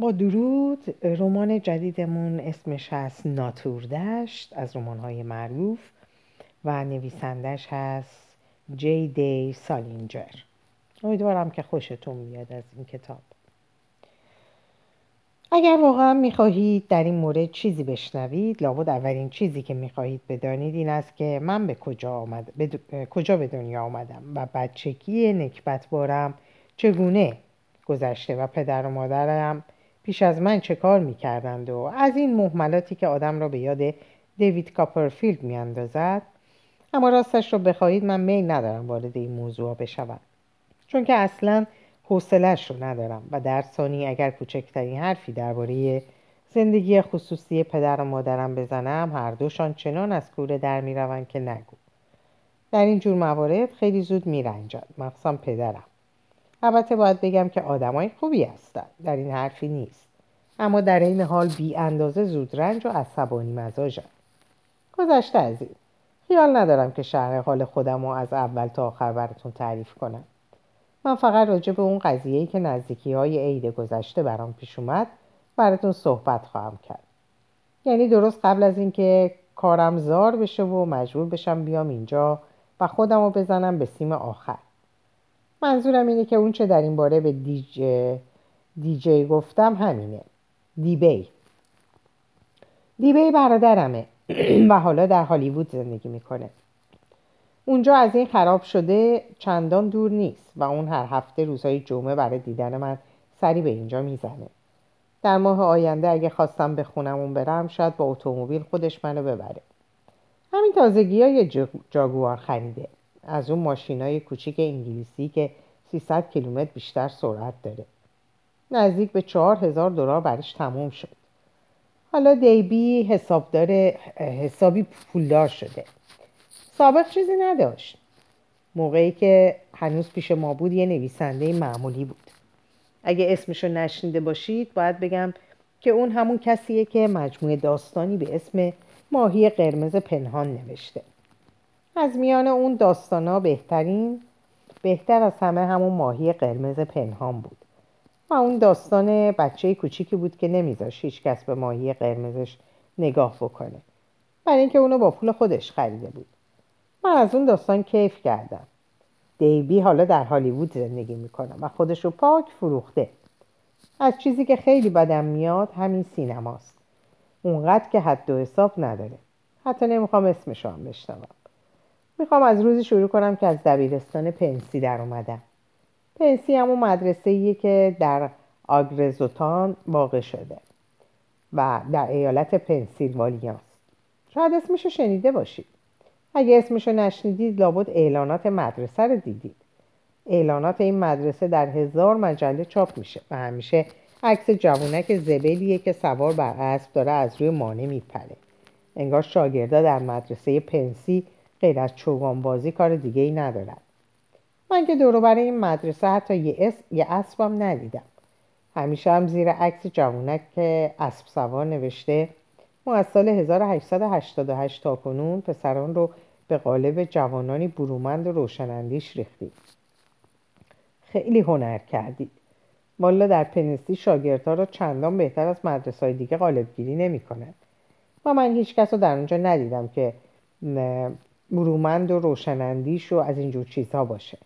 با درود رمان جدیدمون اسمش هست ناتوردشت از رمان‌های معروف و نویسندش هست جی دی سالینجر. امیدوارم که خوشتون میاد از این کتاب. اگر واقعا می‌خواهید در این مورد چیزی بشنوید لابد اولین چیزی که می‌خواهید بدانید این است که من به کجا, آمد... کجا به دنیا آمدم و بچگی نکبت بارم چگونه گذشته و پدر و مادرم پیش از من چه کار می‌کردند و از این محملاتی که آدم را به یاد دیوید کاپرفیلد میاندازد اما راستش را بخواهید من میل ندارم وارد این موضوع بشوم. چون که اصلا حوصلش رو ندارم و در ثانی اگر کوچکترین حرفی درباره زندگی خصوصی پدر و مادرم بزنم هر دوشان چنان از کوره در می‌روند که نگو. در این جور موارد خیلی زود میرنجد مخصوصا پدرم. البته باید بگم که آدمای خوبی هستن در این حرفی نیست. اما در این حال بی اندازه زودرنج و عصبانی مزاجم گذشته از این. خیال ندارم که شهر حال خودم رو از اول تا آخر براتون تعریف کنم. من فقط راجع به اون قضیه‌ای که نزدیکی های عید گذشته برام پیش اومد براتون صحبت خواهم کرد. یعنی درست قبل از اینکه کارم زار بشه و مجبور بشم بیام اینجا و خودم رو بزنم به سیم آخر. منظورم اینه که اون چه در این باره به دیجی, دیجی گفتم همینه. دیبی. دیبی برادرمه و حالا در هالیوود زندگی می‌کنه. اونجا از این خراب شده چندان دور نیست و اون هر هفته روزهای جمعه برای دیدن من سری به اینجا می‌زنه. در ماه آینده اگه خواستم به خونمون برم شاید با اتومبیل خودش منو ببره. همین تازگی های جاگوار خریده. از اون ماشین های کوچیک انگلیسی که 300 کیلومتر بیشتر سرعت داره. نزدیک به 4000 دلار برش تموم شد. حالا دیبی حسابدار حسابی پولدار شده. سابق چیزی نداشت. موقعی که هنوز پیش ما بود یه نویسنده معمولی بود. اگه اسمشو نشنیده باشید باید بگم که اون همون کسیه که مجموعه داستانی به اسم ماهی قرمز پنهان نوشته. از میان اون داستانا بهترین بهتر از همه همون ماهی قرمز پنهان بود. و اون داستان بچه کوچیکی بود که نمیذاشت هیچ کس به ماهی قرمزش نگاه بکنه. برای اینکه اونو با پول خودش خریده بود. من از اون داستان کیف کردم. دیبی حالا در هالیوود زندگی می‌کنم و خودش رو پاک فروخته. از چیزی که خیلی بدم میاد همین سینماست. اونقدر که حد و حساب نداره. حتی نمی‌خوام اسمش هم بشنوم. می‌خوام از روزی شروع کنم که از دبیرستان پنسی در اومدم. پنسی همون مدرسه که در آگرزوتان واقع شده و در ایالت پنسیلوانیاست. شاید اسمشو شنیده باشید. اگه اسمشو نشنیدید لابد اعلانات مدرسه رو دیدید. اعلانات این مدرسه در هزار مجله چاپ میشه و همیشه عکس جوونک زبلیه که سوار بر اسب داره از روی مانع میپره. انگار شاگردا در مدرسه پنسی غیر از چوگان بازی کار دیگه ای ندارن من که دورو برای این مدرسه حتی یه, اس... یه اسبم ندیدم. همیشه هم زیر عکس جوونک که اسب سوار نوشته ما از سال 1888 تا کنون پسران رو به قالب جوانانی برومند و روشنندیش ریختید خیلی هنر کردید. والا در پنسی شاگردها را چندان بهتر از مدرسه های دیگه قالبگیری نمی کنند و من هیچ کس رو در اونجا ندیدم که برومند و روشنندیش و از اینجور چیزها باشه.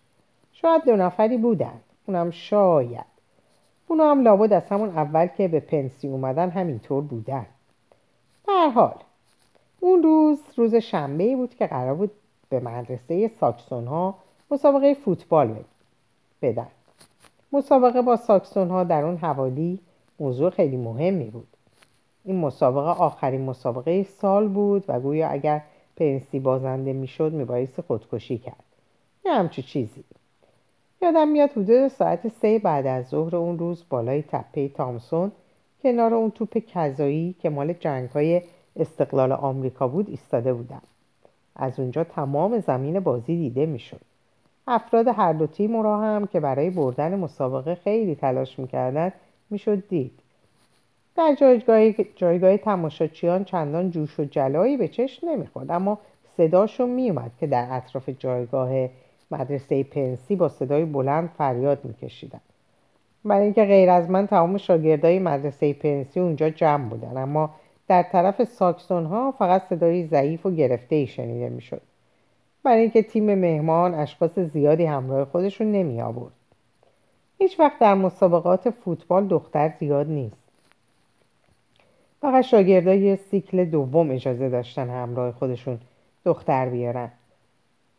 شاید دو نفری بودن. اونم شاید. اونا هم لابد از همون اول که به پنسی اومدن همینطور بودن. حال اون روز روز شنبه بود که قرار بود به مدرسه ساکسون ها مسابقه فوتبال بدن. مسابقه با ساکسون ها در اون حوالی موضوع خیلی مهمی بود. این مسابقه آخرین مسابقه سال بود و گویا اگر پنسی بازنده می‌شد میبایستی خودکشی کرد. یه همچو چیزی. یادم میاد حدود ساعت سه بعد از ظهر اون روز بالای تپه تامسون کنار اون توپ کذایی که مال جنگ های استقلال آمریکا بود ایستاده بودم. از اونجا تمام زمین بازی دیده می‌شد. افراد هر دو تیم را هم که برای بردن مسابقه خیلی تلاش می‌کردند می‌شد دید. در جایگاه, جایگاه تماشاچیان چندان جوش و جلایی به چشم نمی‌خورد. اما صداشون میومد که در اطراف جایگاه مدرسه پنسی با صدای بلند فریاد میکشیدند. برای اینکه غیر از من تمام شاگردای مدرسه پنسی اونجا جمع بودن. اما در طرف ساکسون ها فقط صدای ضعیف و گرفته ای شنیده می‌شد. برای اینکه تیم مهمان اشخاص زیادی همراه خودشون نمی آورد هیچ وقت در مسابقات فوتبال دختر زیاد نیست. فقط شاگردای سیکل دوم اجازه داشتن همراه خودشون دختر بیارن.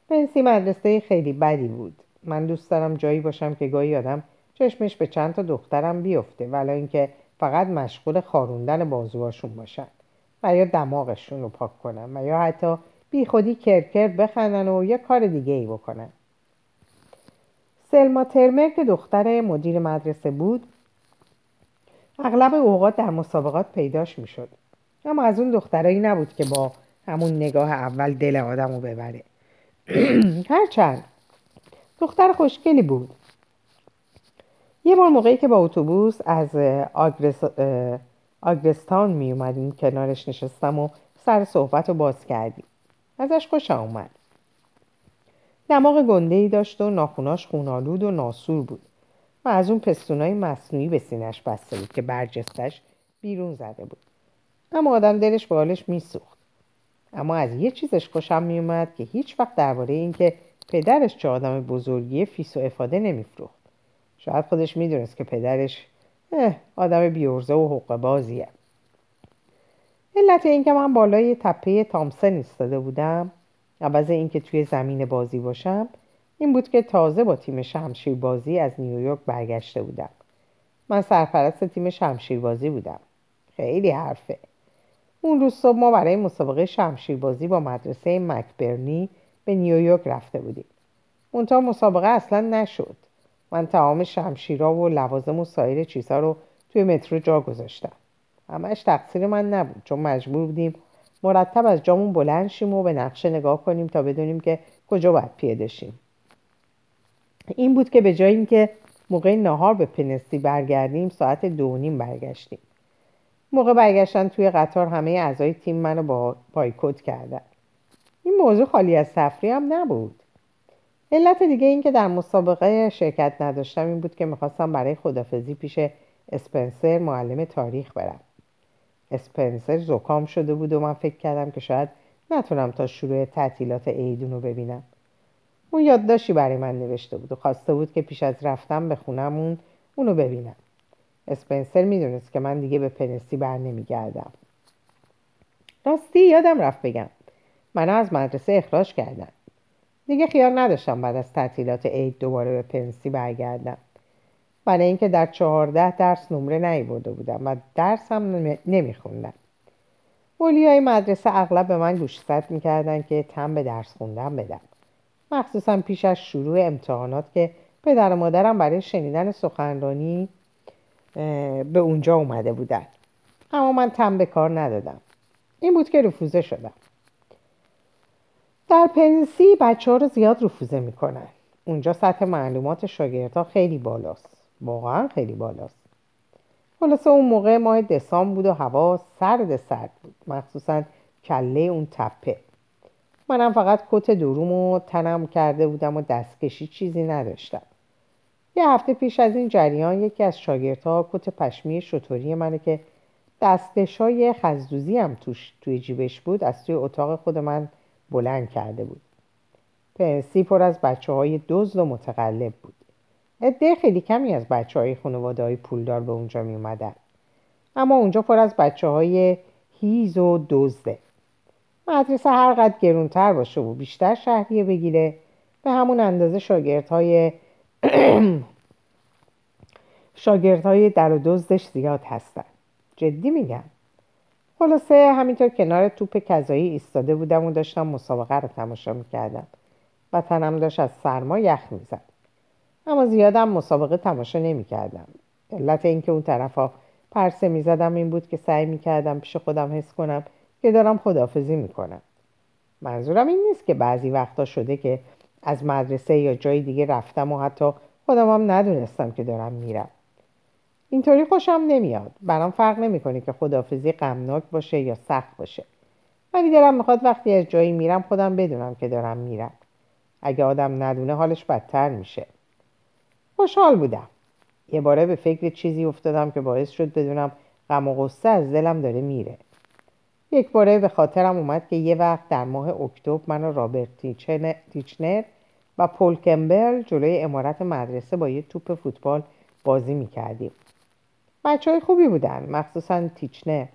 پنسی مدرسه خیلی بدی بود. من دوست دارم جایی باشم که گاهی آدم چشمش به چند تا دخترم بیفته ولی اینکه فقط مشغول خاروندن بازوهاشون باشن و یا دماغشون رو پاک کنن و یا حتی بی خودی کرکر بخندن و یه کار دیگه ای بکنن. سلما ترمر که دختر مدیر مدرسه بود اغلب اوقات در مسابقات پیداش می‌شد. اما از اون دخترایی نبود که با همون نگاه اول دل آدم رو ببره. هرچند دختر خوشگلی بود. یه بار موقعی که با اتوبوس از آگرس... آگرستان می اومدیم کنارش نشستم و سر صحبت رو باز کردیم. ازش خوش اومد دماغ گنده ای داشت و ناخوناش خونالود و ناسور بود. و از اون پستونای مصنوعی به سینش بسته بود که برجستش بیرون زده بود. اما آدم دلش به حالش میسوخت. اما از یه چیزش خوشم میومد که هیچ وقت درباره اینکه پدرش چه آدم بزرگی فیس و افاده نمیفروخت. شاید خودش می‌دونست که پدرش آدم بی‌عرضه و حقه‌بازیه علت اینکه من بالای تپه تامسن ایستاده بودم عوض اینکه توی زمین بازی باشم این بود که تازه با تیم شمشیر بازی از نیویورک برگشته بودم. من سرپرست تیم شمشیر بازی بودم. خیلی حرفه. اون روز صبح ما برای مسابقه شمشیر بازی با مدرسه مکبرنی به نیویورک رفته بودیم. اونتا مسابقه اصلا نشد. من تمام شمشیرها و لوازم و سایر چیزها رو توی مترو جا گذاشتم. همش تقصیر من نبود چون مجبور بودیم مرتب از جامون بلند شیم و به نقشه نگاه کنیم تا بدونیم که کجا باید پیاده شیم. این بود که به جای اینکه موقع نهار به پنستی برگردیم ساعت دو نیم برگشتیم. موقع برگشتن توی قطار همه اعضای تیم منو با بایکوت کردن. این موضوع خالی از تفریح هم نبود. علت دیگه این که در مسابقه شرکت نداشتم این بود که می‌خواستم برای خدافزی پیش اسپنسر معلم تاریخ برم. اسپنسر زکام شده بود و من فکر کردم که شاید نتونم تا شروع تعطیلات عیدون رو ببینم. اون یادداشتی برای من نوشته بود و خواسته بود که پیش از رفتم به خونمون اونو ببینم. اسپنسر می‌دونست که من دیگه به پنسی بر نمیگردم. راستی یادم رفت بگم. منو از مدرسه اخراج کردن. دیگه خیال نداشتم بعد از تعطیلات عید دوباره به پنسی برگردم. برای اینکه در چهارده درس نمره نیورده بودم و درس هم نمیخوندم. های مدرسه اغلب به من گوشزد می‌کردن که تم به درس خوندن بدم. مخصوصا پیش از شروع امتحانات که پدر و مادرم برای شنیدن سخنرانی به اونجا اومده بودن. اما من تم به کار ندادم. این بود که رفوزه شدم. در پنسی بچه ها رو زیاد رفوزه می‌کنن. اونجا سطح معلومات شاگردها خیلی بالاست. واقعا خیلی بالاست. خلاصه اون موقع ماه دسامبر بود و هوا سرد سرد بود. مخصوصا کله اون تپه. منم فقط کت دروم و تنم کرده بودم و دستکشی چیزی نداشتم. یه هفته پیش از این جریان یکی از شاگردها کت پشمی شطوری منه که دستکش های خزدوزی هم توش توی جیبش بود از توی اتاق خود من بلند کرده بود. پنسی پر از بچه های دزد و متقلب بود. عده خیلی کمی از بچه های خانواده های پولدار به اونجا می اومدن. اما اونجا پر از بچه های هیز و دزده. مدرسه هر قد گرونتر باشه و بیشتر شهریه بگیره. به همون اندازه شاگردهای شاگردهای در و دزدش زیاد هستن. جدی میگم. خلاصه همینطور کنار توپ کذایی ایستاده بودم و داشتم مسابقه رو تماشا می‌کردم. و تنم داشت از سرما یخ می‌زد. اما زیادم مسابقه تماشا نمی‌کردم. علت اینکه اون طرفا پرسه می‌زدم این بود که سعی می‌کردم پیش خودم حس کنم که دارم خدافزی می‌کنم. منظورم این نیست که بعضی وقتا شده که از مدرسه یا جای دیگه رفتم و حتی خودم هم ندونستم که دارم میرم. اینطوری خوشم نمیاد. برام فرق نمی‌کنه که خدافزی غمناک باشه یا سخت باشه. ولی دلم می‌خواد وقتی از جایی میرم خودم بدونم که دارم میرم. اگه آدم ندونه حالش بدتر میشه. خوشحال بودم. یه باره به فکر چیزی افتادم که باعث شد بدونم غم و غصه از دلم داره میره. یک باره به خاطرم اومد که یه وقت در ماه اکتبر من و رابرت تیچنر و پول کمبل جلوی امارت مدرسه با یه توپ فوتبال بازی می‌کردیم. بچه های خوبی بودن مخصوصا تیچنر.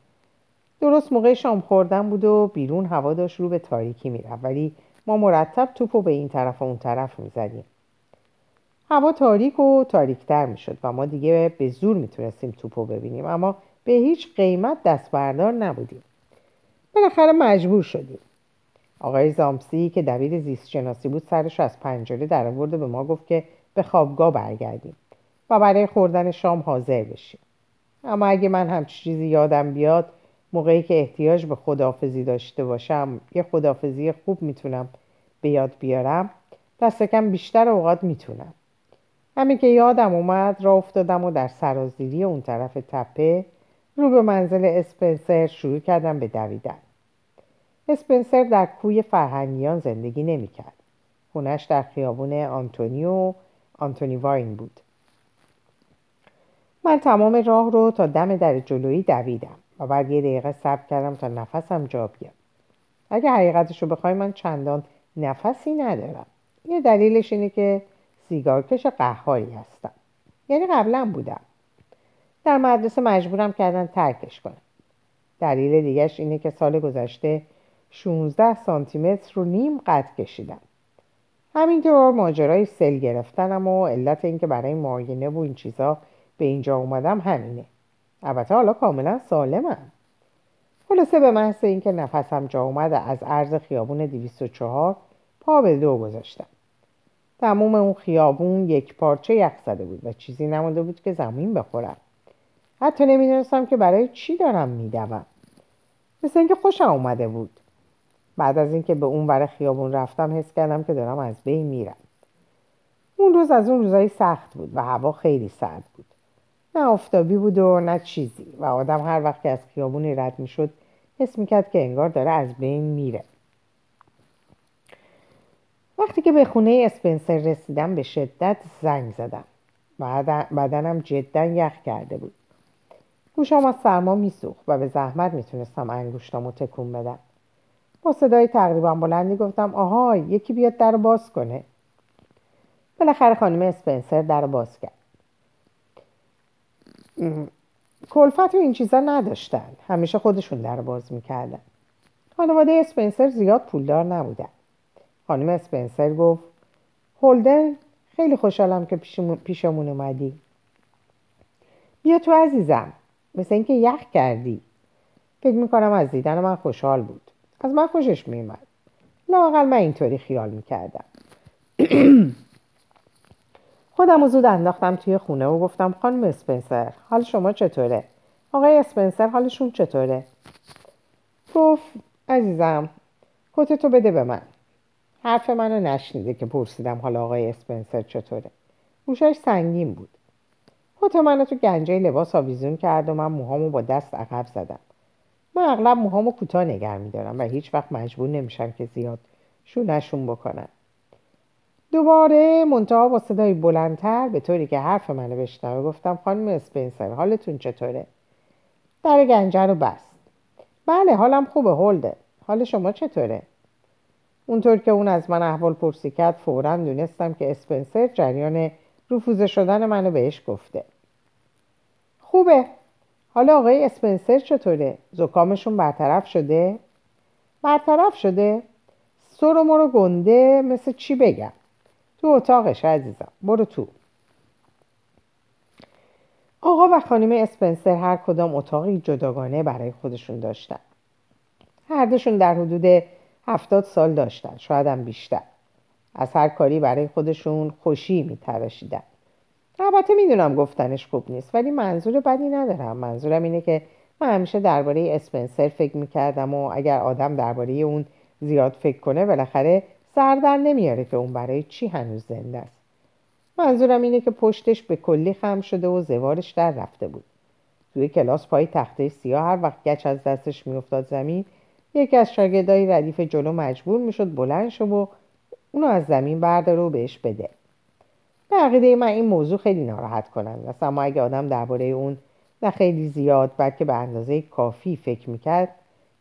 درست موقع شام خوردن بود و بیرون هوا داشت رو به تاریکی می‌رفت ولی ما مرتب توپ به این طرف و اون طرف می‌زدیم. هوا تاریک و تاریکتر می‌شد و ما دیگه به زور می‌تونستیم توپو ببینیم اما به هیچ قیمت دست بردار نبودیم. بالاخره مجبور شدیم. آقای زامسی که دبیر زیست شناسی بود سرش از پنجره در آورد به ما گفت که به خوابگاه برگردیم و برای خوردن شام حاضر بشیم. اما اگه من همچی چیزی یادم بیاد موقعی که احتیاج به خدافزی داشته باشم یه خدافزی خوب می‌تونم به یاد بیارم دست کم بیشتر اوقات می‌تونم. همین که یادم اومد را افتادم و در سرازیری اون طرف تپه رو به منزل اسپنسر شروع کردم به دویدن اسپنسر در کوی فرهنگیان زندگی نمی‌کرد. خونش در خیابون آنتونیو آنتونی واین بود. من تمام راه رو تا دم در جلویی دویدم و بعد یه دقیقه صبر کردم تا نفسم جا بیاد. اگه حقیقتش رو بخوای من چندان نفسی ندارم. یه دلیلش اینه که سیگارکش قهاری هستم. یعنی قبلا بودم. در مدرسه مجبورم کردن ترکش کنم. دلیل دیگهش اینه که سال گذشته 16 سانتی متر رو نیم قد کشیدم. همینطور ماجرای سل گرفتنم و علت اینکه برای معاینه و این چیزا به اینجا اومدم همینه. البته حالا کاملا سالمم. خلاصه به محض اینکه نفسم جا اومد از عرض خیابون 204 پا به دو گذاشتم. تموم اون خیابون یک پارچه یخ زده بود و چیزی نمونده بود که زمین بخورم. حتی نمی‌دونستم که برای چی دارم میدوم. مثل اینکه خوشم اومده بود. بعد از اینکه به اون ور خیابون رفتم حس کردم که دارم از بین میرم. اون روز از اون روزای سخت بود و هوا خیلی سرد بود. نه آفتابی بود و نه چیزی و آدم هر وقت که از خیابونی رد می‌شد حس می‌کرد که انگار داره از بین میره. وقتی که به خونه اسپنسر رسیدم به شدت زنگ زدم. بدنم جدا یخ کرده بود. گوشم از سرما میسوخت و به زحمت می‌تونستم انگشتامو تکون بدم. با صدای تقریبا بلندی گفتم آها یکی بیاد در باز کنه. بالاخره خانم اسپنسر در باز کرد. کلفت و این چیزا نداشتن. همیشه خودشون در باز می‌کردن. خانواده اسپنسر زیاد پولدار نبودن. خانم اسپنسر گفت هولدن خیلی خوشحالم که پیشمون اومدی. بیا تو عزیزم. مثل اینکه یخ کردی. فکر می‌کنم از دیدن من خوشحال بود. از من خوشش میومد لاقل من اینطوری خیال می‌کردم. خودم زود انداختم توی خونه و گفتم خانم اسپنسر حال شما چطوره؟ آقای اسپنسر حالشون چطوره؟ گفت عزیزم کتتو بده به من. حرف منو نشنیده که پرسیدم حالا آقای اسپنسر چطوره؟ گوشش سنگین بود. کت منو تو گنجه لباس آویزون کرد و من موهامو با دست عقب زدم. من اغلب موهامو کوتاه نگر میدارم و هیچ وقت مجبور نمیشم که زیاد شونشون بکنن دوباره منتها با صدای بلندتر به طوری که حرف منو بشنوه گفتم خانم اسپنسر حالتون چطوره؟ در گنجه رو بست. بله حالم خوبه هولده. حال شما چطوره؟ اونطور که اون از من احوال پرسی کرد فورا دونستم که اسپنسر جریان رفوزه شدن منو بهش گفته خوبه حالا آقای اسپنسر چطوره؟ زکامشون برطرف شده؟ برطرف شده؟ سر و مرو گنده مثل چی بگم؟ تو اتاقش عزیزم برو تو آقا و خانم اسپنسر هر کدام اتاقی جداگانه برای خودشون داشتن هر دوشون در حدود هفتاد سال داشتن شاید هم بیشتر از هر کاری برای خودشون خوشی میتراشیدن. البته می‌دونم گفتنش خوب نیست ولی منظور بدی ندارم. منظورم اینه که من همیشه درباره اسپنسر فکر می‌کردم و اگر آدم درباره اون زیاد فکر کنه بالاخره سر در نمیاره که اون برای چی هنوز زنده است. منظورم اینه که پشتش به کلی خم شده و زوارش در رفته بود. توی کلاس پای تخته سیاه هر وقت گچ از دستش میافتاد زمین یکی از شاگردای ردیف جلو مجبور می‌شد بلند شد و اونو از زمین برداره و بهش بده. به عقیده من این موضوع خیلی ناراحت کنند است اما اگه آدم درباره اون نه خیلی زیاد بلکه به اندازه کافی فکر می‌کرد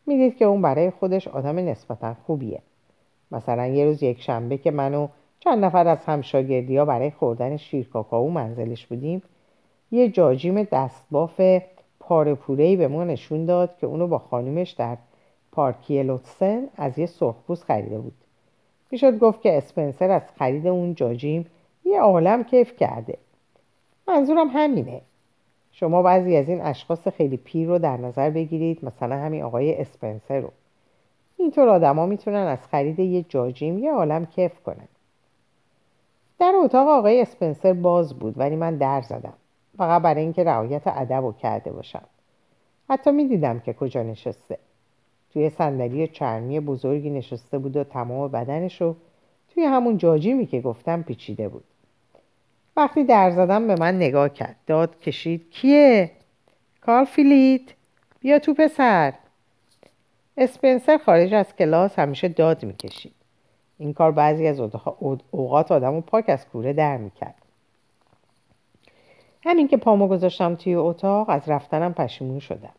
می‌دید که اون برای خودش آدم نسبتا خوبیه. مثلا یه روز یک شنبه که منو چند نفر از همشاگردی ها برای خوردن شیر کاکائو منزلش بودیم یه جاجیم دستباف پاره به ما نشون داد که اونو با خانومش در پارکی لوتسن از یه سرخپوست خریده بود. می‌شد گفت که اسپنسر از خرید اون جاجیم یه عالم کیف کرده. منظورم همینه. شما بعضی از این اشخاص خیلی پیر رو در نظر بگیرید مثلا همین آقای اسپنسر رو. اینطور آدما می‌تونن از خرید یه جاجیم یه عالم کیف کنن. در اتاق آقای اسپنسر باز بود ولی من در زدم. فقط برای اینکه رعایت ادب رو کرده باشم. حتی می‌دیدم که کجا نشسته. توی صندلی چرمی بزرگی نشسته بود و تمام بدنش رو توی همون جاجیمی که گفتم پیچیده بود. وقتی در زدم به من نگاه کرد داد کشید کیه؟ کارل فیلیت. بیا تو پسر. اسپنسر خارج از کلاس همیشه داد می‌کشید. این کار بعضی از اوقات آدم رو پاک از کوره در می‌کرد. همین که پامو گذاشتم توی اتاق از رفتنم پشیمون شدم.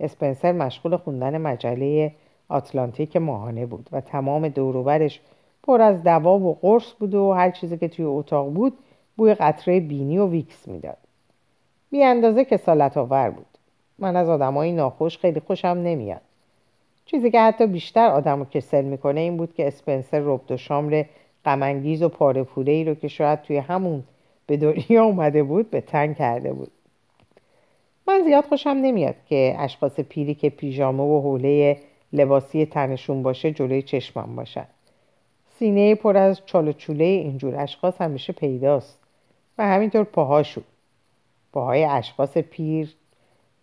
اسپنسر مشغول خوندن مجله آتلانتیک ماهانه بود و تمام دوروبرش پر از دوا و قرص بود و هر چیزی که توی اتاق بود بوی قطره بینی و ویکس می‌داد. بی اندازه که سالت آور بود. من از آدمای ناخوش خیلی خوشم نمیاد. چیزی که حتی بیشتر آدم رو کسل می‌کنه این بود که اسپنسر ربد و شامر غمانگیز و پاره پوره ای رو که شاید توی همون به دنیا اومده بود به تنگ کرده بود. من زیاد خوشم نمیاد که اشخاص پیری که پیژامه و حوله لباسی تنشون باشه جلوی چشمم باشن. سینه پر از چال و چوله اینجور اشخاص همیشه پیداست و همینطور پاهاشون. پاهای اشخاص پیر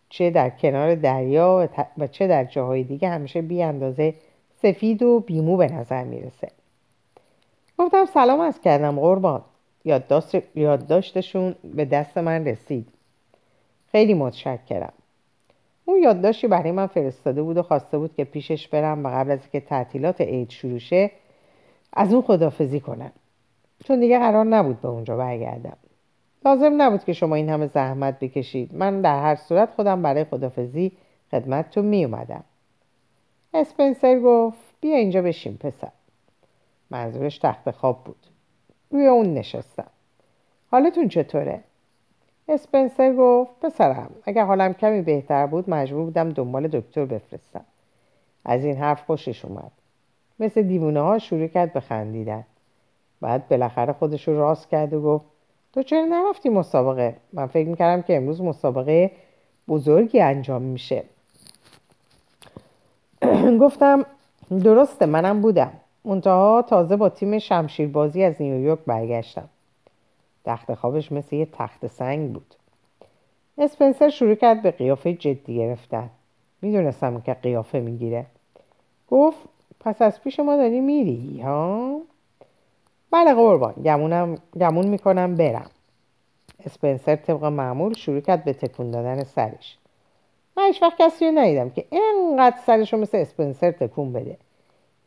چه در کنار دریا و چه در جاهای دیگه همیشه بی اندازه سفید و بیمو به نظر می‌رسه. گفتم سلام از کردم قربان. یادداشتشون به دست من رسید. خیلی متشکرم. اون یادداشتی برای من فرستاده بود و خواسته بود که پیشش برم و قبل از اینکه تعطیلات عید شروع شه از اون خدافزی کنم. چون دیگه قرار نبود به اونجا برگردم. لازم نبود که شما این همه زحمت بکشید. من در هر صورت خودم برای خدافزی خدمتتون می اومدم اسپنسر گفت بیا اینجا بشین پسر. منظورش تخت خواب بود. روی اون نشستم. حالتون چطوره؟ اسپنسر گفت پسرم اگر حالم کمی بهتر بود مجبور بودم دنبال دکتر بفرستم. از این حرف خوشش اومد. مثل دیوونه ها شروع کرد به خندیدن. بعد بالاخره خودش رو راست کرد و گفت تو چرا نرفتی مسابقه؟ من فکر می‌کردم که امروز مسابقه بزرگی انجام میشه. گفتم درسته منم بودم. منتها تازه با تیم شمشیربازی از نیویورک برگشتم. تخت خوابش مثل یه تخت سنگ بود. اسپنسر شروع کرد به قیافه جدی گرفتن. می‌دونستم که قیافه می‌گیره. گفت پس از پیش ما داری میری ها؟ بله قربان گمونم گمون می‌کنم برم. اسپنسر طبق معمول شروع کرد به تکون دادن سرش. من هیچ وقت کسی رو ندیدم که اینقدر سرش رو مثل اسپنسر تکون بده.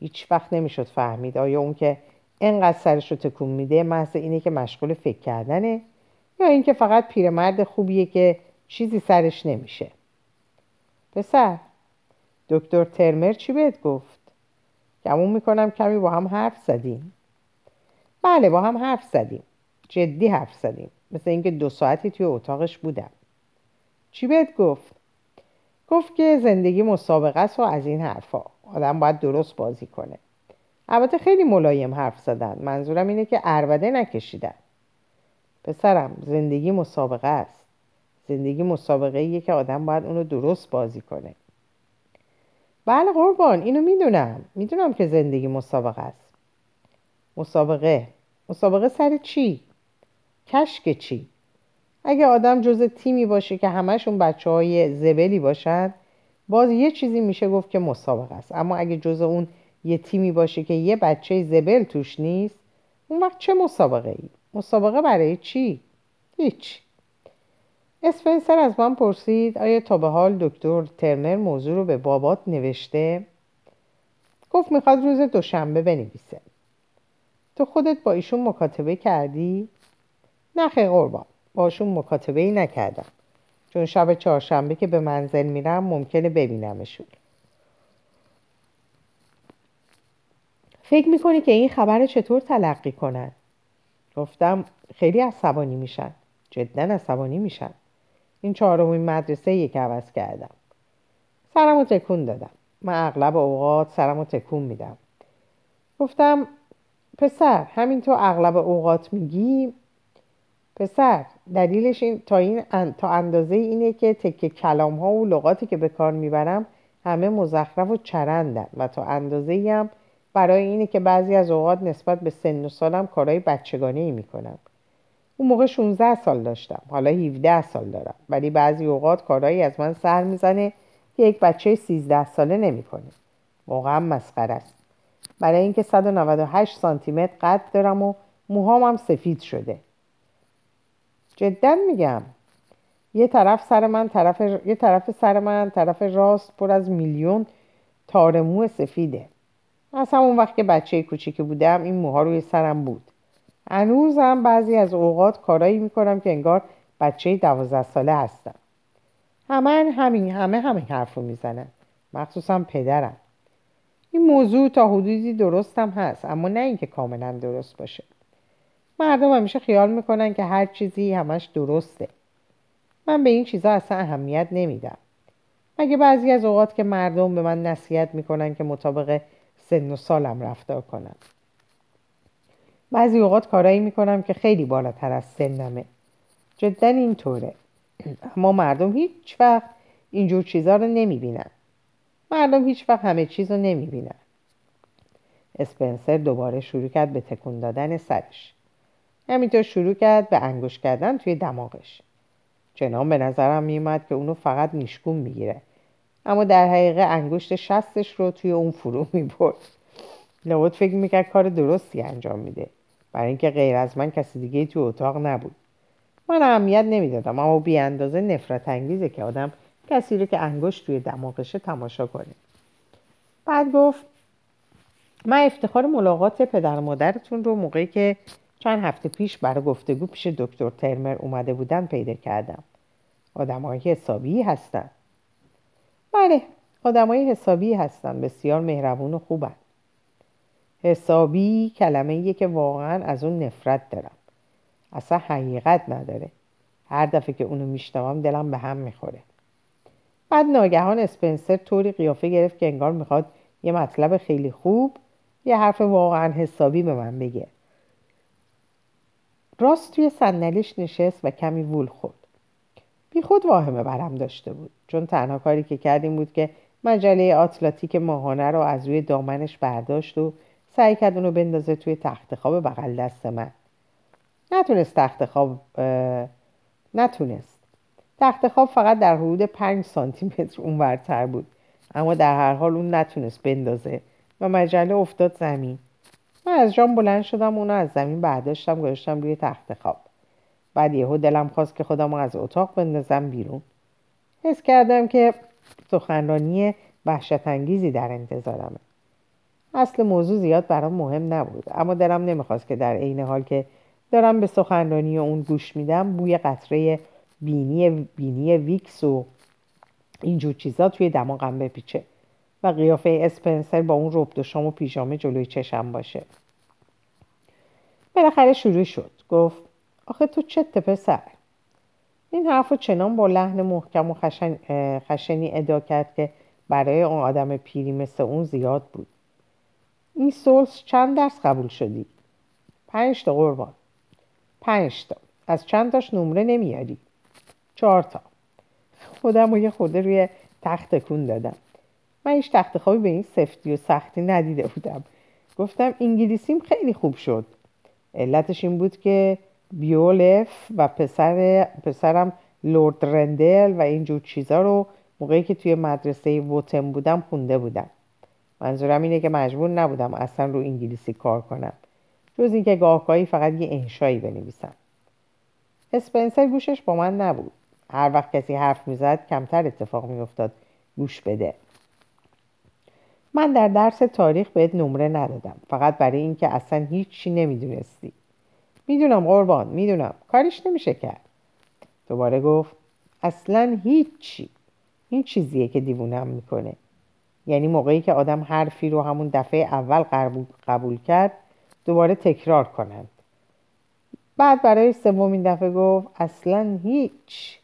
هیچ وقت نمی‌شد فهمید آیا اون که اینقدر سرش رو تکون میده محض اینه که مشغول فکر کردنه یا اینکه فقط پیرمرد خوبیه که چیزی سرش نمیشه. پسر دکتر ترمر چی بهت گفت؟ گمون می‌کنم کمی با هم حرف زدیم. بله با هم حرف زدیم. جدی حرف زدیم. مثل اینکه دو ساعتی توی اتاقش بودم. چی بهت گفت؟ گفت که زندگی مسابقه است و از این حرفا. آدم باید درست بازی کنه. البته خیلی ملایم حرف زدن. منظورم اینه که اربده نکشیدن. پسرم زندگی مسابقه است. زندگی مسابقه ایه که آدم باید اونو درست بازی کنه. بله قربان اینو می‌دونم. می‌دونم که زندگی مسابقه است. مسابقه. مسابقه سر چی؟ کشک چی؟ اگه آدم جز تیمی باشه که همشون بچه های زبلی باشن باز یه چیزی میشه گفت که مسابقه است. اما اگه جز اون یه تیمی باشه که یه بچه زبل توش نیست اون وقت چه مسابقه ای؟ مسابقه برای چی؟ هیچ اسپنسر از من پرسید آیا تا به حال دکتر ترنر موضوع رو به بابات نوشته؟ گفت می‌خواد روز دوشنبه بنویسه تو خودت با ایشون مکاتبه کردی؟ نخه قربان باشون مکاتبه ای نکردم چون شب چهارشنبه که به منزل میرم ممکنه ببینمشون فکر می‌کنی که این خبر چطور تلقی کنن؟ گفتم خیلی عصبانی میشن. جدا عصبانی میشن. این چهارمین مدرسه یک که عوض کردم. سرمو تکون دادم. من اغلب اوقات سرمو تکون میدم. گفتم پسر همین تو اغلب اوقات میگی؟ پسر دلیلش این تا, این تا اندازه اینه که تکه کلام ها و لغاتی که به کار می‌برم همه مزخرف و چرندن و تا اندازه هم برای اینه که بعضی از اوقات نسبت به سن و سالم کارهای بچگانه ای می‌کنم. اون موقع 16 سال داشتم. حالا 17 سال دارم. ولی بعضی اوقات کارهایی از من سر می‌زنه که یک بچه 13 ساله نمی‌کنه. واقعا مسخره است. برای اینکه 198 سانتی متر قد دارم و موهام هم سفید شده. جدا میگم یه طرف سر من طرف یه طرف سر من طرف راست پر از میلیون تار مو سفیده. از همون وقت که بچه کوچیکی بودم این موها روی سرم بود. هنوزم بعضی از اوقات کارایی می‌کنم که انگار بچه دوازده ساله هستم. همه همین همه همین حرف رو می‌زنن. مخصوصا پدرم. این موضوع تا حدودی درستم هست اما نه اینکه کاملا درست باشه. مردم همیشه خیال می‌کنن که هر چیزی همش درسته. من به این چیزا اصلا اهمیت نمیدم. مگه بعضی از اوقات که مردم به من نصیحت می‌کنن که مطابق سن و سالم رفتار کنم. بعضی اوقات کارایی می‌کنم که خیلی بالاتر از سنمه. جدا اینطوره. اما مردم هیچ وقت اینجور چیزا رو نمی‌بینن. مردم هیچ وقت همه چیز رو نمی‌بینن. اسپنسر دوباره شروع کرد به تکون دادن سرش. همینطور شروع کرد به انگوش کردن توی دماغش. چنان به نظرم میومد که اونو فقط نیشگون می‌گیره. اما در حقیقه انگشت شستش رو توی اون فرو می‌برد. لابد فکر می‌کرد کار درستی انجام میده. برای اینکه غیر از من کسی دیگه تو اتاق نبود. من اهمیت نمی‌دادم اما بی اندازه نفرت انگیزه که آدم کسی رو که انگشت توی دماغشه تماشا کنه. بعد گفت من افتخار ملاقات پدر و مادرتون رو موقعی که چند هفته پیش برای گفتگو پیش دکتر ترمر اومده بودن پیدا کردم. آدمایی حسابی هستن. بله آدمای حسابی هستن بسیار مهربون و خوبن. حسابی کلمه ایه که واقعا از اون نفرت دارم. اصلا حقیقت نداره. هر دفعه که اونو میشنوم دلم به هم می‌خوره. بعد ناگهان اسپنسر طوری قیافه گرفت که انگار می‌خواد یه مطلب خیلی خوب یه حرف واقعا حسابی به من بگه. راست توی صندلیش نشست و کمی وول خورد. بی خود واهمه برم داشته بود. چون تنها کاری که کردیم بود که مجله آتلاتیک ماهانه رو از روی دامنش برداشت و سعی کرد اونو بندازه توی تخت خواب بغل دست من. نتونست تخت خواب نتونست. تخت خواب فقط در حدود پنج سانتی متر اونورتر بود. اما در هر حال اون نتونست بندازه و مجله افتاد زمین. من از جام بلند شدم اونو از زمین برداشتم گذاشتم روی تخت خواب. بعد یهو دلم خواست که خودم از اتاق بندازم بیرون. حس کردم که سخنرانی وحشت انگیزی در انتظارمه. اصل موضوع زیاد برام مهم نبود اما دلم نمی‌خواست که در عین حال که دارم به سخنرانی اون گوش میدم بوی قطره بینی بینی ویکس و اینجور چیزا توی دماغم بپیچه و قیافه اسپنسر با اون ربط و و پیژامه جلوی چشم باشه. بالاخره شروع شد. گفت آخه تو چت پسر؟ این حرف چنان با لحن محکم و خشن، خشنی ادا کرد که برای اون آدم پیری مثل اون زیاد بود. این سولس چند درس قبول شدی؟ پنج تا قربان. پنج تا. از چند تاش نمره نمیاری؟ چهار تا. خودم رو یه خورده روی تخت کون دادم. من هیچ تخت خوابی به این سفتی و سختی ندیده بودم. گفتم انگلیسیم خیلی خوب شد. علتش این بود که بیولف و پسر پسرم لورد رندل و اینجور چیزا رو موقعی که توی مدرسه ووتم بودم خونده بودم. منظورم اینه که مجبور نبودم اصلا رو انگلیسی کار کنم. جز اینکه گاهگاهی فقط یه انشایی بنویسم. اسپنسر گوشش با من نبود. هر وقت کسی حرف می‌زد کمتر اتفاق میافتاد. گوش بده. من در درس تاریخ بهت نمره ندادم. فقط برای اینکه اصلا هیچی نمی‌دونستی. می‌دونم قربان می‌دونم. کارش نمیشه کرد. دوباره گفت اصلا هیچی. این چیزیه که دیوونم می‌کنه. یعنی موقعی که آدم حرفی رو همون دفعه اول قبول کرد دوباره تکرار کنند. بعد برای سومین دفعه گفت اصلا هیچ.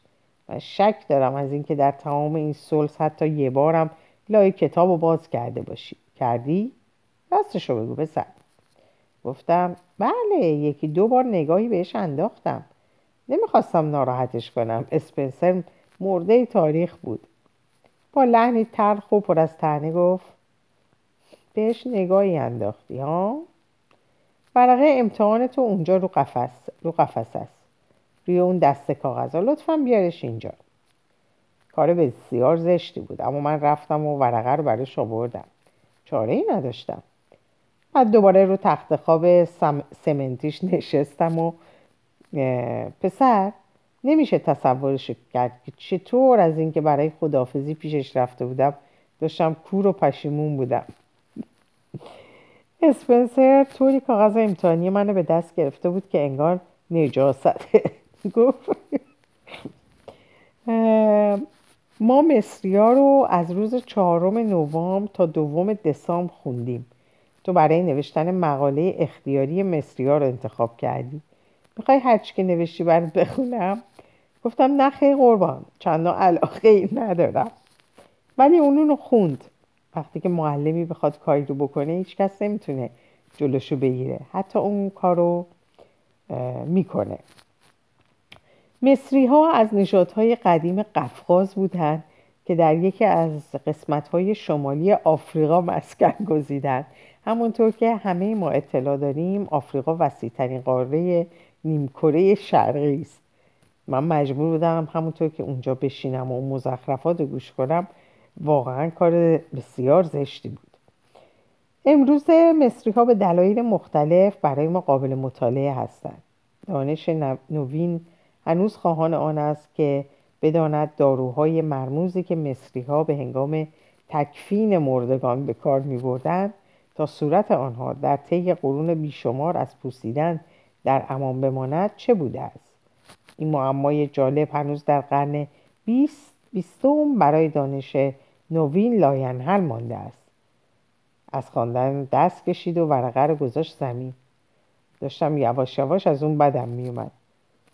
من شک دارم از اینکه در تمام این سلس حتی یه بارم لای کتاب رو باز کرده باشی. کردی؟ راستشو بگو پسر. گفتم بله یکی دو بار نگاهی بهش انداختم. نمی‌خواستم ناراحتش کنم. اسپنسر مرده تاریخ بود. با لحنی تلخ و پر از تنه گفت بهش نگاهی انداختی ها؟ ورقه امتحان تو اونجا رو قفس رو قفس است. روی اون دست کاغذ. لطفا بیارش اینجا. کار بسیار زشتی بود اما من رفتم و ورقه رو براش آوردم. چاره ای نداشتم. بعد دوباره رو تخت خواب سمنتیش نشستم و پسر نمیشه تصورش کرد که چطور از اینکه برای خداحافظی پیشش رفته بودم داشتم کور و پشیمون بودم. اسپنسر طوری کاغذ امتحانی منو به دست گرفته بود که انگار نجاسته گفت ما مصریا رو از روز چهارم نوامبر تا دوم دسامبر خوندیم. تو برای نوشتن مقاله اختیاری مصریا رو انتخاب کردی. می‌خوای هرچی که نوشتی برات بخونم؟ گفتم نه خیلی قربان چندان علاقه ای ندارم. ولی اونو خوند. وقتی که معلمی بخواد کاری رو بکنه هیچ کس نمی‌تونه جلوشو بگیره. حتی اون کارو می‌کنه. مصری ها از نژادهای قدیم قفقاز بودند که در یکی از قسمت های شمالی آفریقا مسکن گزیدند همونطور که همه ما اطلاع داریم آفریقا وسیع ترین قاره نیمکره شرقی است. من مجبور بودم همونطور که اونجا بشینم و اون مزخرفات رو گوش کنم واقعا کار بسیار زشتی بود. امروز مصری ها به دلایل مختلف برای ما قابل مطالعه هستند. دانش نوین هنوز خواهان آن است که بداند داروهای مرموزی که مصری ها به هنگام تکفین مردگان به کار می بردن تا صورت آنها در طی قرون بیشمار از پوسیدن در امان بماند چه بوده است؟ این معمای جالب هنوز در قرن بیست بیستم برای دانش نوین لاینحل مانده است. از خواندن دست کشید و ورقه رو گذاشت زمین. داشتم یواش یواش از اون بدم میومد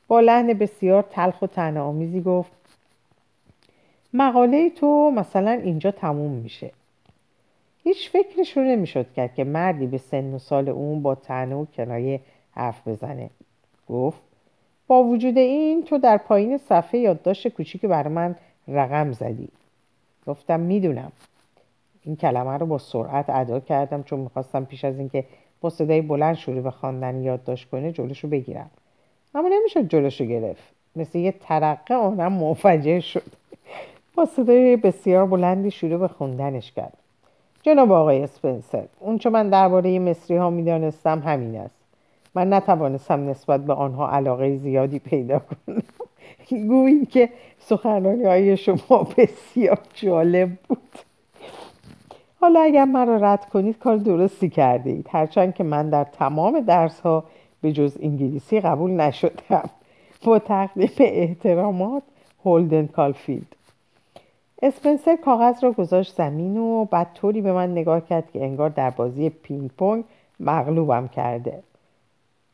با لحن بسیار تلخ و طعنه آمیزی گفت مقاله تو مثلا اینجا تموم میشه. هیچ فکرش رو نمی‌شد کرد که مردی به سن و سال اون با تنه و کنایه حرف بزنه. گفت با وجود این تو در پایین صفحه یادداشت کوچیک برای من رقم زدی. گفتم می‌دونم. این کلمه رو با سرعت ادا کردم چون می‌خواستم پیش از اینکه با صدای بلند شروع به خواندن یادداشت کنه جلوشو بگیرم. اما نمی‌شد جلوشو گرفت. مثل یه ترقه آنم منفجر شد. با صدای بسیار بلندی شروع به خوندنش کرد. جناب آقای اسپنسر اون چه من درباره مصری ها می‌دانستم همین است. من نتوانستم نسبت به آنها علاقه زیادی پیدا کنم. گویی که سخنرانی های شما بسیار جالب بود. حالا اگر من را رد کنید کار درستی کرده اید هرچند که من در تمام درس ها به جز انگلیسی قبول نشدم. با تقدیم احترامات هولدن کالفیلد. اسپنسر کاغذ را گذاشت زمین و بعد طوری به من نگاه کرد که انگار در بازی پینگ پونگ مغلوبم کرده.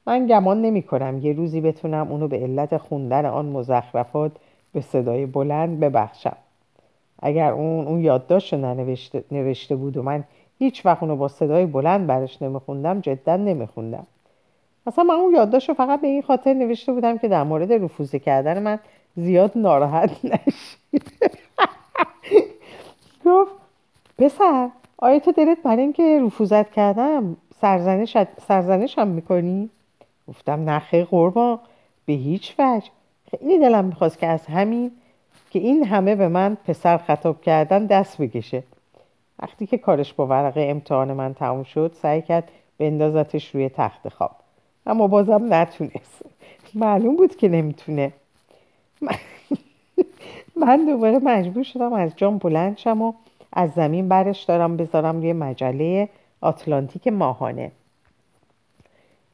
من گمان نمی کنم یه روزی بتونم اونو به علت خوندن آن مزخرفات به صدای بلند ببخشم. اگر اون اون یادداشت ننوشته نوشته بود و من هیچ وقت اونو با صدای بلند برش نمیخوندم جدا نمیخوندم. مثلا من اون یادداشت فقط به این خاطر نوشته بودم که در مورد رفوزه کردن من زیاد ناراحت نشید. گفت پسر آیا تو دلت برای اینکه رفوزت کردم سرزنش سرزنشم می‌کنی؟ گفتم نخه قربان به هیچ وجه. خیلی دلم می‌خواست که از همین که این همه به من پسر خطاب کردن دست بکشه. وقتی که کارش با ورقه امتحان من تموم شد سعی کرد بندازتش روی تخت خواب. اما بازم نتونست. معلوم بود که نمی‌تونه. من دوباره مجبور شدم از جام بلند شم و از زمین برش دارم بذارم روی مجله آتلانتیک ماهانه.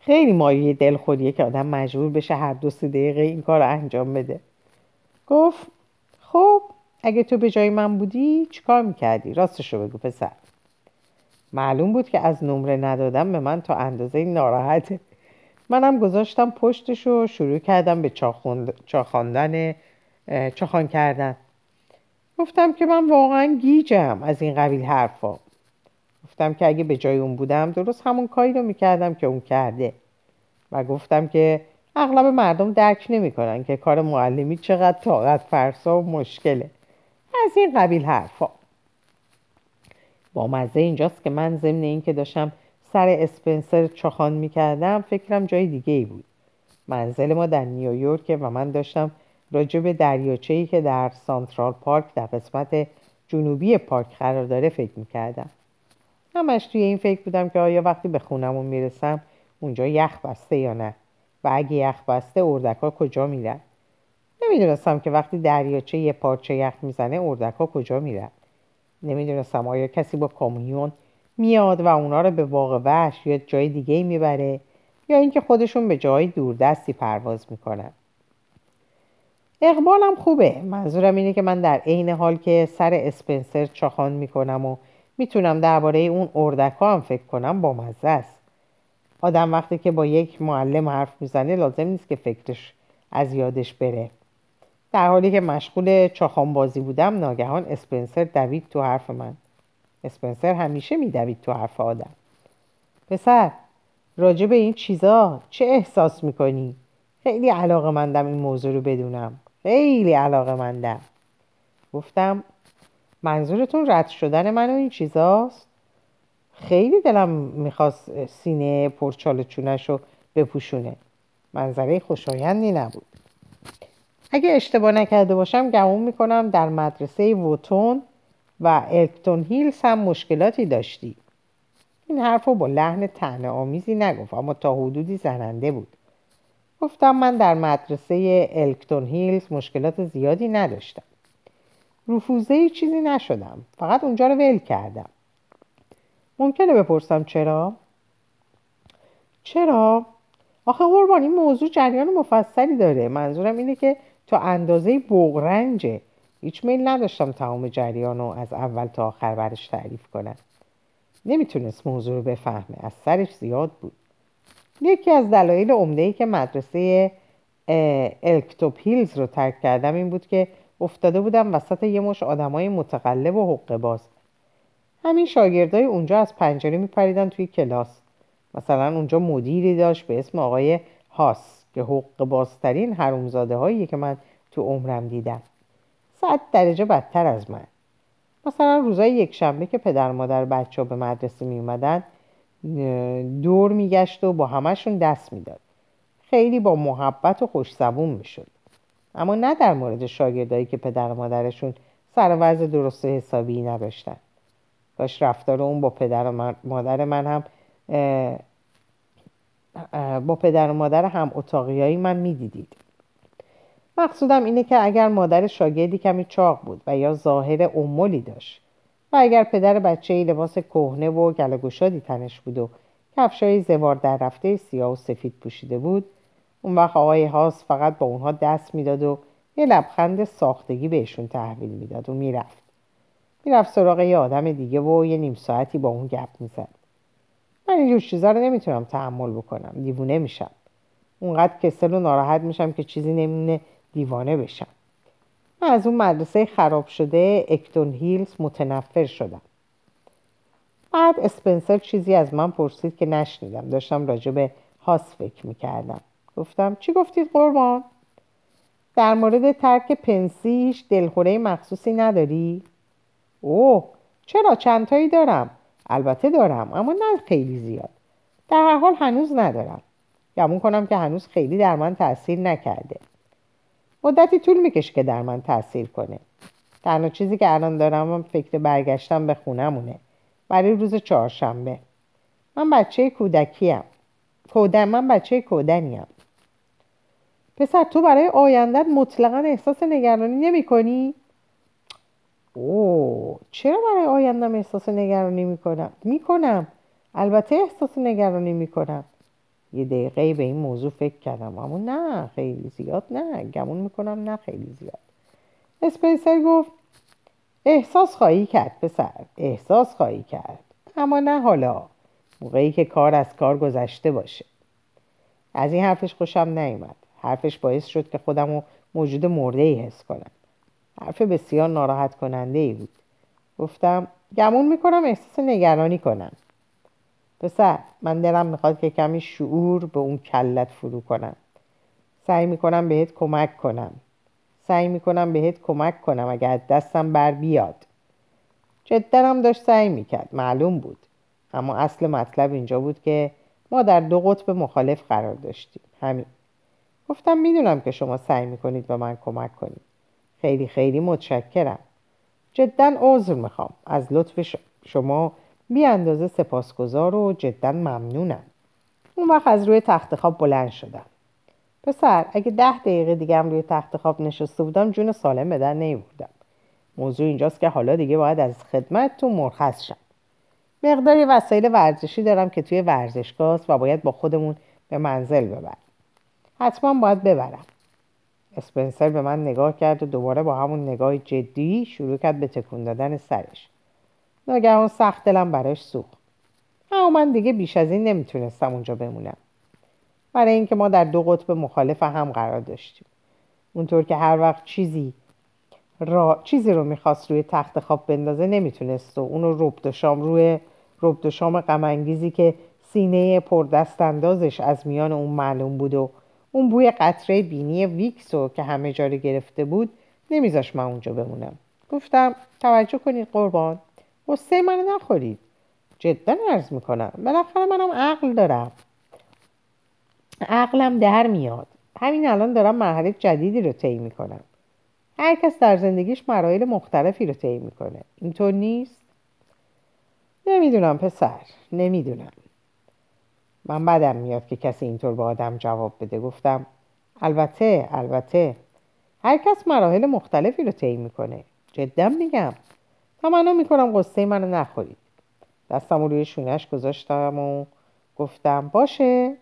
خیلی مایه دلخوریه که آدم مجبور بشه هر دو سه دقیقه این کار رو انجام بده. گفت خب اگه تو به جای من بودی چیکار می‌کردی؟ راستشو بگو پسر. معلوم بود که از نمره ندادم به من تا اندازه ناراحته. منم گذاشتم پشتش و شروع کردم به چاخاندن چاخان کردن. گفتم که من واقعا گیجم از این قبیل حرفا. گفتم که اگه به جای اون بودم درست همون کاری رو می‌کردم که اون کرده. و گفتم که اغلب مردم درک نمی‌کنن که کار معلمی چقدر طاقت فرسا و مشکله. از این قبیل حرفا. با مزه اینجاست که من ضمن این که داشتم سر اسپنسر چاخان می‌کردم فکرم جای دیگه ای بود. منزل ما در نیویورک و من داشتم راجع به دریاچه‌ای که در سانترال پارک در قسمت جنوبی پارک قرار داره فکر می‌کردم. همش توی این فکر بودم که آیا وقتی به خونمون می‌رسم اونجا یخ بسته یا نه و اگه یخ بسته اردک کجا میرن؟ نمی‌دونستم که وقتی دریاچه یه پارچه یخ می‌زنه اردک ها کجا میرن. نمی‌دونستم آیا کسی با کامیون میاد و اونا رو به واقع وحش یا جای دیگه می‌بره یا اینکه خودشون به جای دوردستی پرواز می‌کنن. اقبالم خوبه. منظورم اینه که من در عین حال که سر اسپنسر چاخان می‌کنم و می‌تونم درباره اون اردک ها هم فکر کنم با مزه است. آدم وقتی که با یک معلم حرف می‌زنه لازم نیست که فکرش از یادش بره. در حالی که مشغول چاخان بازی بودم ناگهان اسپنسر دوید تو حرف من. اسپنسر همیشه میدوید تو حرف آدم. پسر راجع به این چیزا چه احساس می‌کنی؟ خیلی علاقه مندم این موضوع رو بدونم. خیلی علاقه مندم. گفتم منظورتون رد شدن من و این چیزاست؟ خیلی دلم می‌خواست سینه پرچال چونش رو بپوشونه. منظره خوشایندی نبود. اگه اشتباه نکرده باشم گمون می‌کنم در مدرسه ووتون و الکتون هیلز هم مشکلاتی داشتی. این حرف رو با لحن تنه آمیزی نگفت اما تا حدودی زننده بود. گفتم من در مدرسه الکتون هیلز مشکلات زیادی نداشتم. رفوزه چیزی نشدم. فقط اونجا رو ول کردم. ممکنه بپرسم چرا؟ چرا؟ آخه قربان این موضوع جریان مفصلی داره. منظورم اینه که تا اندازه بغرنجه هیچ میل نداشتم تمام جریان رو از اول تا آخر برش تعریف کنم. نمی‌تونست موضوع رو بفهمه. از سرش زیاد بود. یکی از دلایل عمده که مدرسه الکتوپ هیلز رو ترک کردم این بود که افتاده بودم وسط یه مش آدمای متقلب و حقه باز. همین شاگردای اونجا از پنجره میپریدن توی کلاس. مثلا اونجا مدیری داشت به اسم آقای هاس که حق بازترین حرومزاده هایی که من تو عمرم دیدم. صد درجه بدتر از من. مثلا روزای یک شنبه که پدر مادر بچه ها به مدرسه می دور میگشت و با همشون دست می‌داد. خیلی با محبت و خوش می‌شد. اما نه در مورد شاگردایی که پدر مادرشون سر وضع درست و حسابی نداشتن. داشت رفتار اون با پدر و مادر من هم با پدر و مادر هم اتاقیایی من می‌دیدید. مقصودم اینه که اگر مادر شاگردی کمی چاق بود و یا ظاهر امولی داشت و اگر پدر بچه ای لباس کهنه و گلگوشادی تنش بود و کفشای زوار در رفته سیاه و سفید پوشیده بود اون وقت آقای هاس فقط با اونها دست می‌داد و یه لبخند ساختگی بهشون تحویل می‌داد و می‌رفت. می‌رفت سراغ یه آدم دیگه و یه نیم ساعتی با اون گپ می‌زد. من اینجور چیزا رو نمی‌تونم تحمل بکنم دیوونه میشم. اونقدر کسل و ناراحت میشم که چیزی نمیونه دیوانه بشم. از اون مدرسه خراب شده اکتون هیلز متنفر شدم. بعد اسپنسر چیزی از من پرسید که نشنیدم. داشتم راجع به هاس فکر می‌کردم. گفتم چی گفتید قربان؟ در مورد ترک پنسیش دلخوره مخصوصی نداری؟ اوه چرا؟ چندتایی دارم؟ البته دارم اما نه خیلی زیاد. در هر حال هنوز ندارم. گمون کنم که هنوز خیلی در من تاثیر نکرده. مدتی طول می‌کشه که در من تاثیر کنه. تنها چیزی که الان دارم فکر برگشتم به خونمونه برای روز چهارشنبه. من بچه کودکیم. کودن من بچه کودنیم. پسر تو برای آیندت مطلقا احساس نگرانی نمی کنی؟ اوه چرا برای آیندم احساس نگرانی می‌کنم؟ می‌کنم. البته احساس نگرانی می‌کنم. یه دقیقه به این موضوع فکر کردم. اما نه خیلی زیاد نه. گمون می‌کنم نه خیلی زیاد. اسپنسر گفت احساس خواهی کرد پسر. احساس خواهی کرد. اما نه حالا. موقعی که کار از کار گذشته باشه. از این حرفش خوشم نیومد. حرفش باعث شد که خودم رو موجود مرده ای حس کنم. حرف بسیار ناراحت کننده ای بود. گفتم گمون می‌کنم احساس نگرانی کنم. پسر من دلم می‌خواد که کمی شعور به اون کلت فرو کنم. سعی می‌کنم بهت کمک کنم. سعی می‌کنم بهت کمک کنم اگر دستم بر بیاد. جدا هم داشت سعی می‌کرد معلوم بود. اما اصل مطلب اینجا بود که ما در دو قطب مخالف قرار داشتیم. همین. گفتم می‌دونم که شما سعی می‌کنید به من کمک کنید. خیلی خیلی متشکرم. جدا عذر می‌خوام. از لطف شما بی اندازه سپاسگزار و جدا ممنونم. اون وقت از روی تخت خواب بلند شدم. پسر اگه ده دقیقه دیگه هم روی تخت خواب نشسته بودم جون سالم به در نیوردم. موضوع اینجاست که حالا دیگه باید از خدمتتون مرخص شم. مقداری وسایل ورزشی دارم که توی ورزشگاه و باید با خودمون به منزل ببرم. حتما باید ببرم. اسپنسر به من نگاه کرد و دوباره با همون نگاه جدی شروع کرد به تکون دادن سرش. ناگهان سخت دلم براش سوخت. اما من دیگه بیش از این نمی‌تونستم اونجا بمونم. برای اینکه ما در دو قطب مخالف هم قرار داشتیم. اونطور که هر وقت چیزی را چیزی رو می‌خواست روی تخت خواب بندازه نمی‌تونست و اونو ربد شام روی ربد شام غمانگیزی که سینه پردست اندازش از میان اون معلوم بود و اون بوی قطره بینی ویکس رو که همه جاری گرفته بود نمیذاش من اونجا بمونم. گفتم توجه کنید قربان. غصه منو نخورید. جدا عرض می‌کنم. بالاخره منم عقل دارم. عقلم در میاد. همین الان دارم مرحله جدیدی رو طی می‌کنم. هر کس در زندگیش مراحل مختلفی رو طی می‌کنه. اینطور نیست؟ نمی‌دونم پسر. نمی‌دونم. من بدم میاد که کسی اینطور به آدم جواب بده. گفتم البته البته. هر کس مراحل مختلفی رو طی می‌کنه. جدا میگم. تمنا می‌کنم قصه منو نخورید. دستم رو روی شونش گذاشتم و گفتم باشه.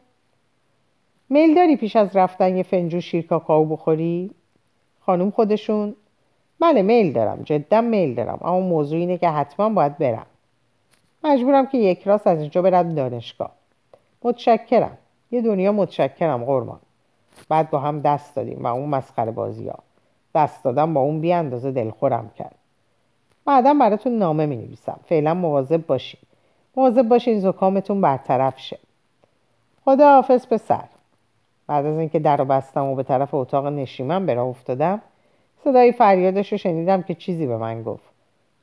میل داری پیش از رفتن یه فنجون شیر کاکائو بخوری؟ خانوم خودشون بله میل دارم جدا میل دارم اما موضوع اینه که حتما باید برم. مجبورم که یک راست از اینجا برم دانشگاه. متشکرم. یه دنیا متشکرم قربان. بعد با هم دست دادیم و اون مسخره بازی ها دست دادم با اون بی اندازه دلخورم کرد. بعدا براتون نامه می نویسم فعلا مواظب باشین. مواظب باشین زکامتون برطرف شه. خدا حافظ پسر. بعد از اینکه در رو بستم و به طرف اتاق نشیمن به افتادم صدای فریادش رو شنیدم که چیزی به من گفت.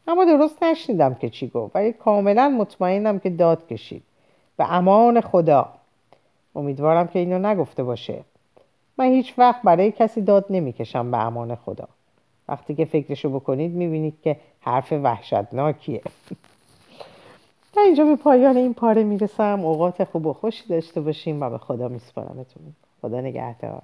اما درست نشنیدم که چی گفت ولی کاملا مطمئنم که داد کشید. به امان خدا. امیدوارم که اینو نگفته باشه. من هیچ وقت برای کسی داد نمی‌کشم به امان خدا. وقتی که فکرشو بکنید می‌بینید که حرف وحشتناکیه. تا اینجا به پایان این پاره می‌رسم. اوقات خوب و خوشی داشته باشیم و به خدا میسپارمتون. خدا نگهدار.